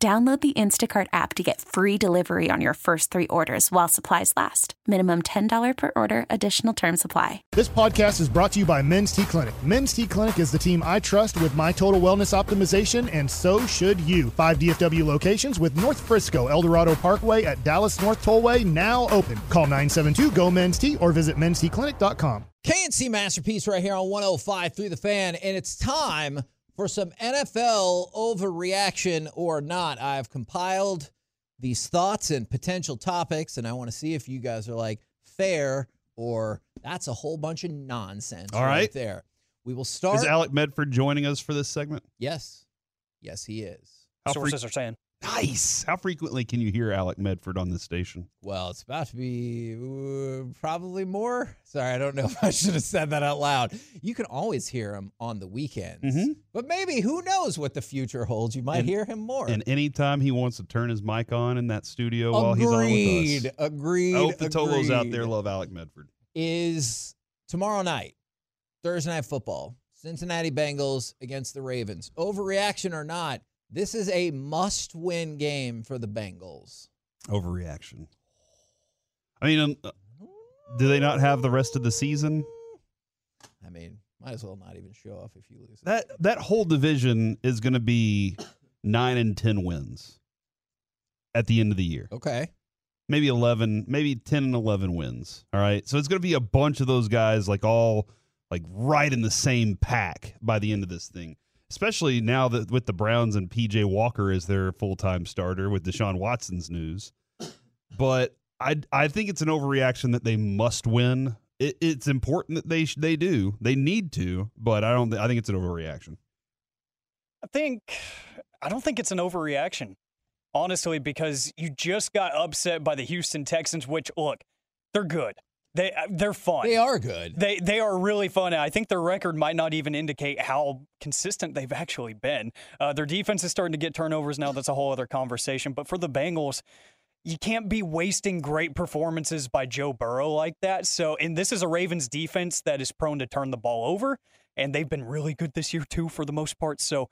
Download the Instacart app to get free delivery on your first three orders while supplies last. Minimum $10 per order, additional term supply. This podcast is brought to you by Men's T Clinic. Men's T Clinic is the team I trust with my total wellness optimization, and so should you. Five DFW locations with North Frisco, Eldorado Parkway at Dallas North Tollway now open. Call 972 GO Men's T or visit mensteclinic.com. KNC Masterpiece right here on 105 through the fan, and it's time for some NFL overreaction or not. I've compiled these thoughts and potential topics, and I want to see if you guys are like fair or that's a whole bunch of nonsense. All right. there. We will start. Is Alec Medford joining us for this segment? yes, yes, he is. How Sources are saying. Nice. How frequently can you hear Alec Medford on this station? Well, it's about to be uh, probably more. Sorry, I don't know if I should have said that out loud. You can always hear him on the weekends, Mhm. but maybe who knows what the future holds? You might And- hear him more. And anytime he wants to turn his mic on in that studio while he's on with agreed, us. agreed. Agreed. I hope the Tolos out there love Alec Medford. is tomorrow night, Thursday night football, Cincinnati Bengals against the Ravens. Overreaction or not, this is a must-win game for the Bengals. Overreaction. I mean, um, uh, do they not have the rest of the season? I mean, might as well not even show off if you lose. That that whole division is going to be nine and ten wins at the end of the year. Okay. maybe 11 maybe 10 and 11 wins all right so it's going to be a bunch of those guys like all like right in the same pack by the end of this thing especially now that with the browns and pj walker as their full-time starter with deshaun watson's news. But i i think it's an overreaction that they must win. It, it's important that they they do. They need to but i don't i think it's an overreaction. I think I don't think it's an overreaction, honestly, because you just got upset by the Houston Texans, which look, they're good. They uh, they're fun. They are good. They they are really fun. I think their record might not even indicate how consistent they've actually been. Uh, their defense is starting to get turnovers now. That's a whole other conversation. But for the Bengals, you can't be wasting great performances by Joe Burrow like that. So, and this is a Ravens defense that is prone to turn the ball over, and they've been really good this year too, for the most part. So.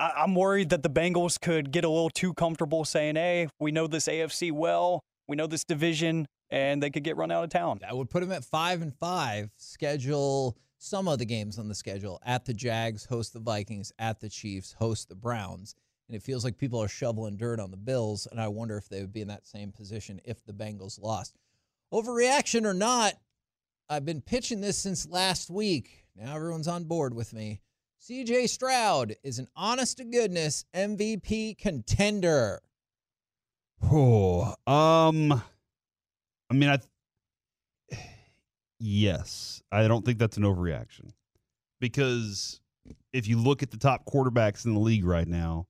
I- I'm worried that the Bengals could get a little too comfortable saying, hey, we know this AFC well, we know this division, and they could get run out of town. I would put them at five and five. Schedule some of the games on the schedule at the Jags, host the Vikings, at the Chiefs, host the Browns. And it feels like people are shoveling dirt on the Bills, and I wonder if they would be in that same position if the Bengals lost. Overreaction or not, I've been pitching this since last week. Now everyone's on board with me. CJ Stroud is an honest to goodness MVP contender. Oh, um, I mean, I yes, I don't think that's an overreaction because if you look at the top quarterbacks in the league right now,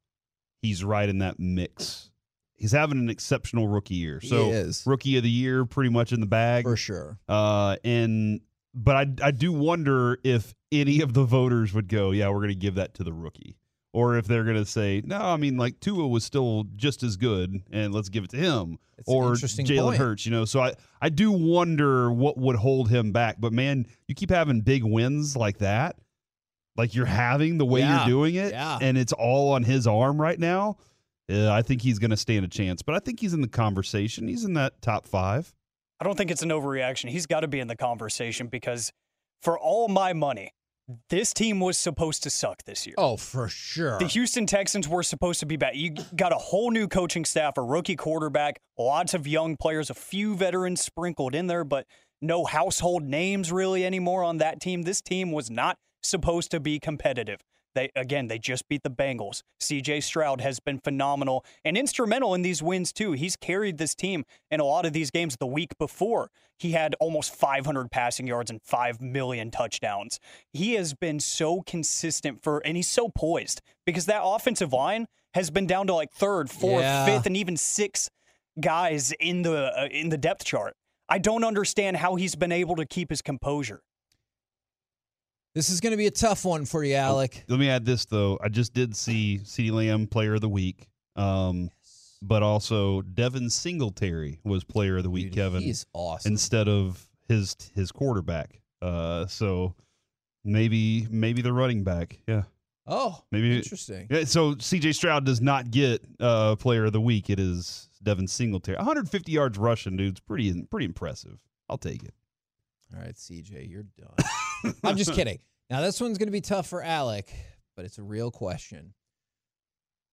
he's right in that mix. He's having an exceptional rookie year. So rookie of the year, pretty much in the bag For sure. Uh, and but I I do wonder if any of the voters would go, yeah, we're going to give that to the rookie, or if they're going to say, no, I mean, like Tua was still just as good, and let's give it to him, It's or interesting Jalen point. Hurts. You know, so I I do wonder what would hold him back. But man, you keep having big wins like that, like you're having the way Yeah, you're doing it, yeah. and it's all on his arm right now. Uh, I think he's going to stand a chance, but I think he's in the conversation. He's in that top five. I don't think it's an overreaction. He's got to be in the conversation because, for all my money, this team was supposed to suck this year. Oh, for sure. The Houston Texans were supposed to be bad. You got a whole new coaching staff, a rookie quarterback, lots of young players, a few veterans sprinkled in there, but no household names really anymore on that team. This team was not supposed to be competitive. They again, they just beat the Bengals. CJ Stroud has been phenomenal and instrumental in these wins too. He's carried this team in a lot of these games the week before. He had almost 500 passing yards and 5 million touchdowns. He has been so consistent for and he's so poised because that offensive line has been down to like third, fourth, Yeah. fifth, and even sixth guys in the uh, in the depth chart. I don't understand how he's been able to keep his composure. This is going to be a tough one for you, Alec. Let me add this though. I just did see CeeDee Lamb Player of the Week, um, but also Devin Singletary was Player of the Week. Dude, Kevin he's awesome. instead of his his quarterback. Uh, so maybe maybe the running back. Yeah. oh, maybe- interesting. Yeah, so CJ Stroud does not get uh, Player of the Week. It is Devin Singletary. 150 yards rushing, dude's pretty pretty impressive. I'll take it. All right, CJ, you're done. I'm just kidding. Now, this one's going to be tough for Alec, but it's a real question.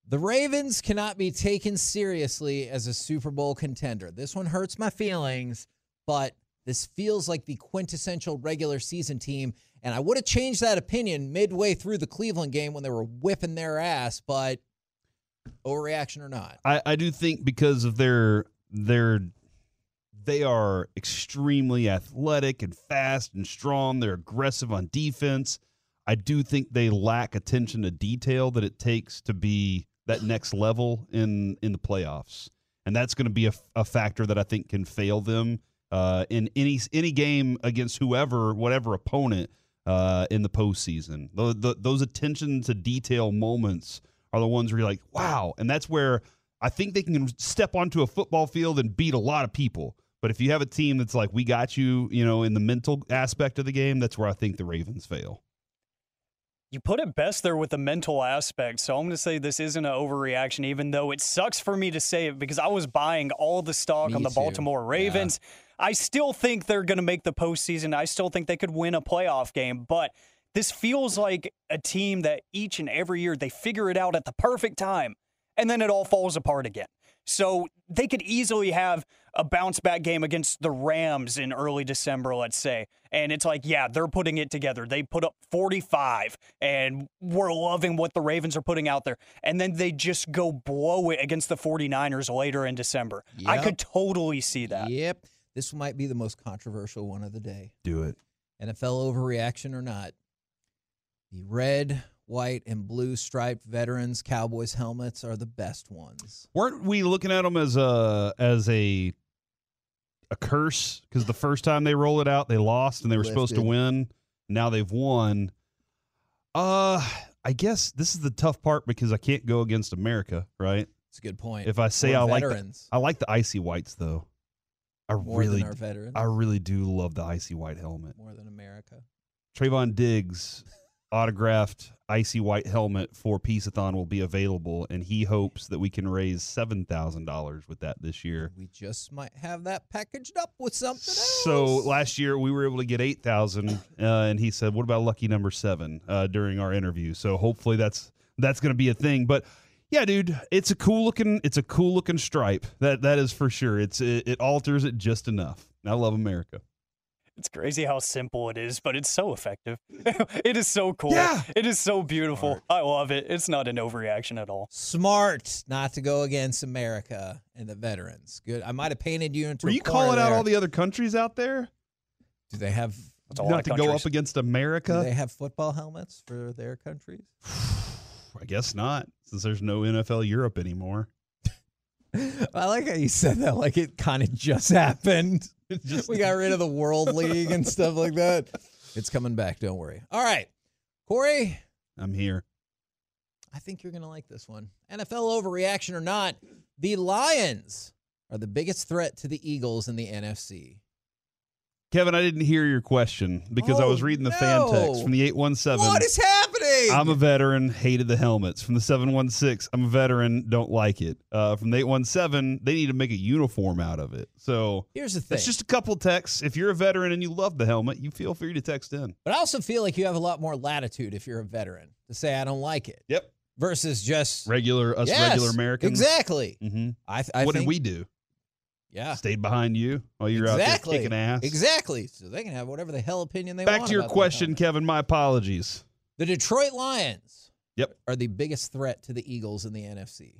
The Ravens cannot be taken seriously as a Super Bowl contender. This one hurts my feelings, but this feels like the quintessential regular season team. And I would have changed that opinion midway through the Cleveland game when they were whipping their ass, but overreaction or not. I, I do think because of their their they are extremely athletic and fast and strong. They're aggressive on defense. I do think they lack attention to detail that it takes to be that next level in in the playoffs, and that's going to be a, a factor that I think can fail them uh, in any any game against whoever, whatever opponent uh, in the postseason. The, the, those attention to detail moments are the ones where you're like, wow, and that's where I think they can step onto a football field and beat a lot of people. But if you have a team that's like, we got you, you know, in the mental aspect of the game, that's where I think the Ravens fail. You put it best there with the mental aspect. So I'm going to say this isn't an overreaction, even though it sucks for me to say it because I was buying all the stock Me on the too. Baltimore Ravens. I still think they're going to make the postseason. I still think they could win a playoff game, but this feels like a team that each and every year they figure it out at the perfect time and then it all falls apart again. So they could easily have a bounce back game against the Rams in early December, let's say. And it's like, yeah, they're putting it together. They put up 45, and we're loving what the Ravens are putting out there. And then they just go blow it against the 49ers later in December. I could totally see that. Yep. This might be the most controversial one of the day. Do it. NFL overreaction or not, the red, white, and blue striped veterans Cowboys helmets are the best ones. Weren't we looking at them as a as a a curse because the first time they roll it out, they lost and they were supposed to win. Now they've won. Uh, I guess this is the tough part because I can't go against America, right? It's a good point. If I say We're I like the, I like the icy whites though. I more really our veterans, I really do love the icy white helmet. more than America. Trevon Diggs autographed icy white helmet for Peaceathon will be available, and he hopes that we can raise seven thousand dollars with that this year. We just might have that packaged up with something else. So last year we were able to get eight thousand, uh, and he said, "What about lucky number seven? Uh, during our interview. So hopefully that's that's going to be a thing. But yeah, dude, it's a cool looking it's a cool looking stripe. That that is for sure. It's it, it alters it just enough. I love America. It's crazy how simple it is, but it's so effective. it is so cool. Yeah. It is so beautiful. I love it. It's not an overreaction at all. smart not to go against America and the veterans. Good. I might have painted you into. Were a you corner calling out all the other countries out there? Do they have? That's a Not of to go up against America? Do America? they have football helmets for their countries? I guess not, since there's no NFL Europe anymore. I like how you said that like it kind of just happened. Just- we got rid of the World League and stuff like that. It's coming back. Don't worry. All right, Corey. I'm here. I think you're going to like this one. NFL overreaction or not, the Lions are the biggest threat to the Eagles in the NFC. Kevin, I didn't hear your question because I Oh, was reading the fan text from the 817. What is happening? I'm a veteran, hated the helmets. From the 716, I'm a veteran, don't like it. Uh, from the 817, they need to make a uniform out of it. So Here's the thing. it's just a couple texts. If you're a veteran and you love the helmet, you feel free to text in. but I also feel like you have a lot more latitude if you're a veteran to say I don't like it Yep. versus just Regular, us Yes, regular Americans. Exactly. hmm I, th- I what think, did we do? Yeah. Stayed behind you while you're out there kicking ass. Exactly. So they can have whatever the hell opinion they Back want. Back to your question. Kevin. My apologies. The Detroit Lions. Yep. Are the biggest threat to the Eagles in the NFC.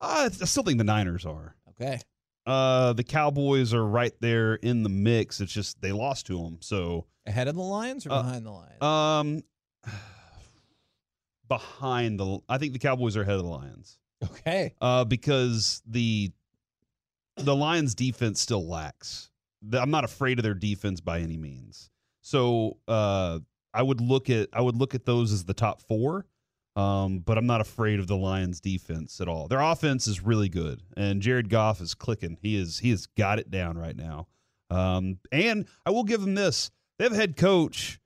Uh, I still think the Niners are. Okay. Uh, the Cowboys are right there in the mix. It's just they lost to them. So Ahead of the Lions or Uh, behind the Lions? Um, behind the. I think the Cowboys are ahead of the Lions Okay. uh, because the the Lions defense still lacks. I'm not afraid of their defense by any means. So uh, I would look at I would look at those as the top four. Um, but I'm not afraid of the Lions defense at all. Their offense is really good, and Jared Goff is clicking. He is he has got it down right now. Um, and I will give them this: they have a head coach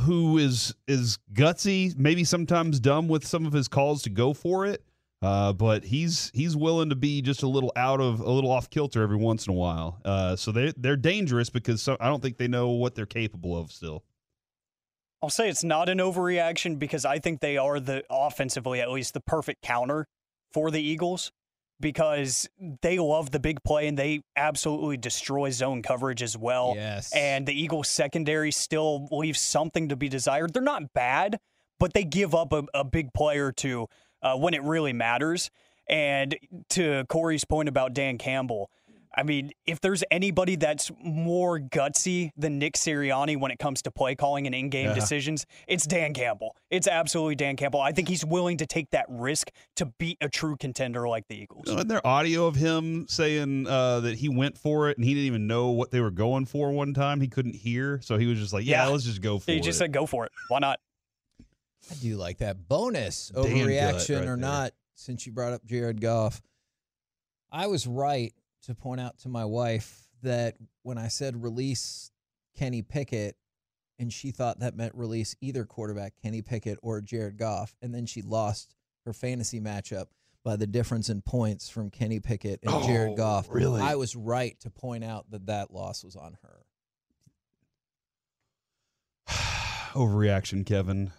who is is gutsy, maybe sometimes dumb with some of his calls to go for it. Uh, but he's he's willing to be just a little out of a little off kilter every once in a while. Uh, so they they're dangerous because so, I don't think they know what they're capable of still. I'll say it's not an overreaction because I think they are the offensively at least the perfect counter for the Eagles because they love the big play and they absolutely destroy zone coverage as well. Yes. And the Eagles secondary still leaves something to be desired. They're not bad, but they give up a, a big player to uh, when it really matters. And to Corey's point about Dan Campbell, I mean, if there's anybody that's more gutsy than Nick Sirianni when it comes to play calling and in-game Yeah. decisions, it's Dan Campbell. It's absolutely Dan Campbell. I think he's willing to take that risk to beat a true contender like the Eagles. Isn't there audio of him saying uh, that he went for it and he didn't even know what they were going for one time? He couldn't hear, so he was just like, "Yeah, Yeah. let's just go for He it." He just said, "Go for it. Why not?" I do like that. Bonus Damn overreaction right or there. not, since you brought up Jared Goff. I was right to point out to my wife that when I said release Kenny Pickett, and she thought that meant release either quarterback, Kenny Pickett or Jared Goff, and then she lost her fantasy matchup by the difference in points from Kenny Pickett and Oh, Jared Goff. really? I was right to point out that that loss was on her. overreaction, Kevin.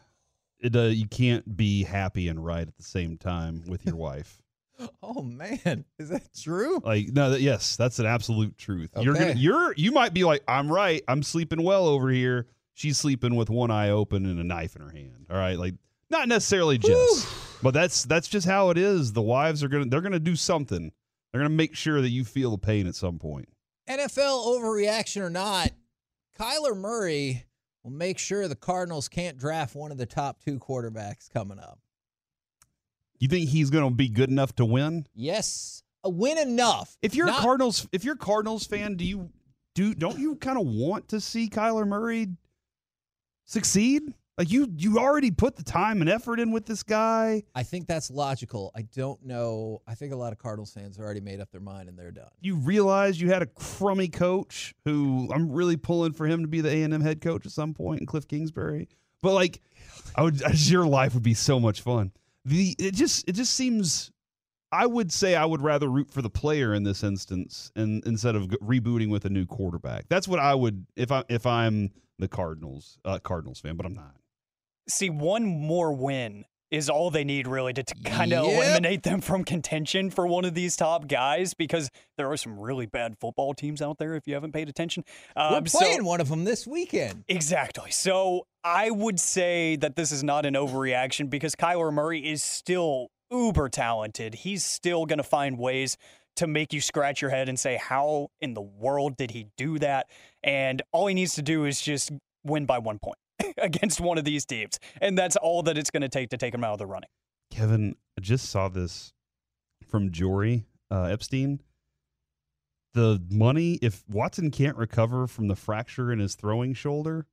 It uh, you can't be happy and right at the same time with your wife. Oh man, is that true? Like no, that, yes, that's an absolute truth. You're gonna, you're you might be like, I'm right. I'm sleeping well over here. She's sleeping with one eye open and a knife in her hand. All right, like not necessarily just, but that's that's just how it is. The wives are gonna they're gonna do something. They're gonna make sure that you feel the pain at some point. NFL overreaction or not, Kyler Murray will make sure the Cardinals can't draft one of the top two quarterbacks coming up. You think he's gonna be good enough to win? Yes, uh, win enough. If you're Not- a Cardinals, if you're a Cardinals fan, do you do don't you kind of want to see Kyler Murray succeed? Like you you already put the time and effort in with this guy. I think that's logical. I don't know. I think a lot of Cardinals fans have already made up their mind and they're done. You realize you had a crummy coach who I'm really pulling for him to be the A and M head coach at some point, in Cliff Kingsbury. But like, I would your life would be so much fun. The it just it just seems. I would say I would rather root for the player in this instance, and instead of rebooting with a new quarterback. That's what I would if I if I'm the Cardinals uh, Cardinals fan, but I'm not. See, one more win is all they need really to, to kind of Yep. eliminate them from contention for one of these top guys because there are some really bad football teams out there if you haven't paid attention. We're Um, so- playing one of them this weekend. Exactly. So I would say that this is not an overreaction because Kyler Murray is still uber talented. He's still going to find ways to make you scratch your head and say, how in the world did he do that? And all he needs to do is just win by one point against one of these teams. And that's all that it's going to take to take him out of the running. Kevin, I just saw this from Jori uh, Epstein. The money, if Watson can't recover from the fracture in his throwing shoulder,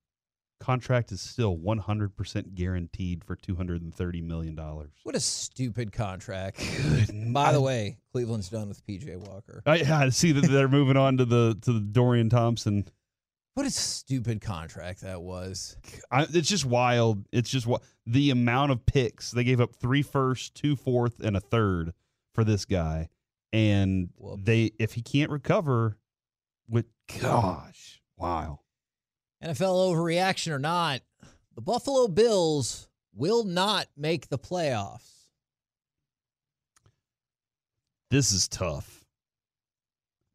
contract is still 100% guaranteed for $230 million. What a stupid contract. By the way, Cleveland's done with PJ Walker. I, I see that they're moving on to the to the Dorian Thompson. What a stupid contract that was. I, it's just wild. It's just what the amount of picks they gave up three first, two fourth, and a third for this guy, and Whoops. they if he can't recover, with gosh, wow. NFL overreaction or not, the Buffalo Bills will not make the playoffs. This is tough.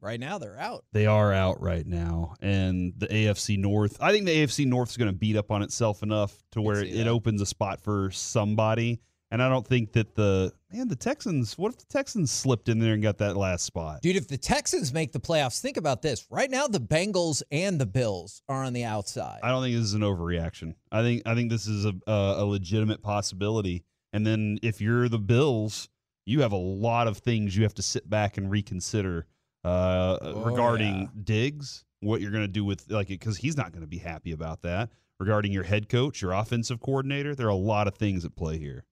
Right now, they're out. They are out right now, and the AFC North. I think the AFC North is going to beat up on itself enough to where it that. opens a spot for somebody. And I don't think that the man, the Texans. What if the Texans slipped in there and got that last spot? Dude, if the Texans make the playoffs, think about this. Right now, the Bengals and the Bills are on the outside. I don't think this is an overreaction. I think I think this is a a, a legitimate possibility. And then if you're the Bills, you have a lot of things you have to sit back and reconsider uh, Oh, regarding yeah. Diggs, what you're going to do with like because he's not going to be happy about that. Regarding your head coach, your offensive coordinator, there are a lot of things at play here.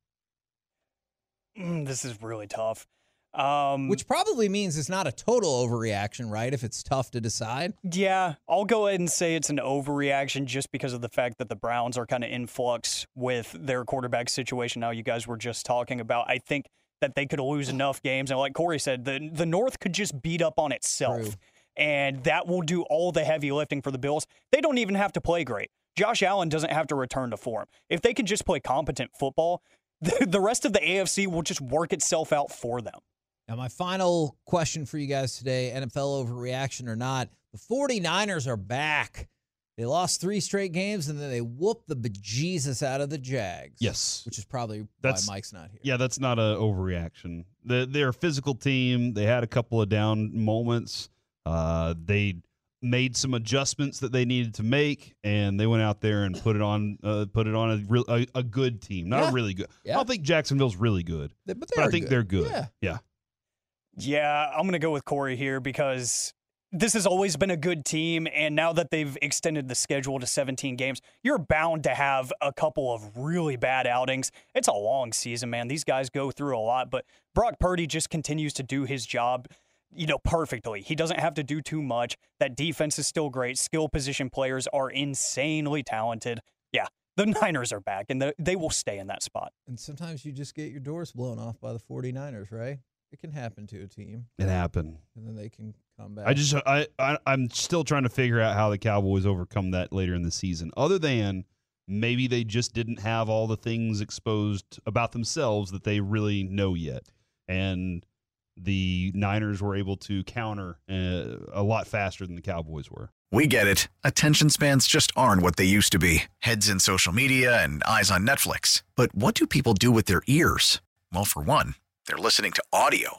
Mm, this is really tough. Um, Which probably means it's not a total overreaction, right? If it's tough to decide. Yeah, I'll go ahead and say it's an overreaction just because of the fact that the Browns are kind of in flux with their quarterback situation. Now, you guys were just talking about. I think that they could lose enough games, and like Corey said, the the North could just beat up on itself, True. and that will do all the heavy lifting for the Bills. They don't even have to play great. Josh Allen doesn't have to return to form. If they can just play competent football, the, the rest of the AFC will just work itself out for them. Now, my final question for you guys today NFL overreaction or not, the 49ers are back. They lost three straight games and then they whooped the bejesus out of the Jags. Yes. Which is probably That's- why Mike's not here. Yeah, that's not a overreaction. The, they're a physical team. They had a couple of down moments. Uh, they made some adjustments that they needed to make, and they went out there and put it on uh, put it on a real a, a good team, not Yeah. a really good. Yeah. I don't think Jacksonville's really good, They- But, but I think they're good. Yeah. yeah. Yeah, I'm going to go with Corey here because this has always been a good team. And now that they've extended the schedule to 17 games, you're bound to have a couple of really bad outings. It's a long season, man. These guys go through a lot, but Brock Purdy just continues to do his job. You know, perfectly. He doesn't have to do too much. That defense is still great. Skill position players are insanely talented. Yeah, the Niners are back, and the, they will stay in that spot. And sometimes you just get your doors blown off by the 49ers, right? It can happen to a team, It happened. and then they can come back. I just I, I I'm still trying to figure out how the Cowboys overcome that later in the season. Other than maybe they just didn't have all the things exposed about themselves that they really know yet, and the Niners were able to counter uh, a lot faster than the Cowboys were. We get it. Attention spans just aren't what they used to be heads in social media and eyes on Netflix. But what do people do with their ears? Well, for one, they're listening to audio.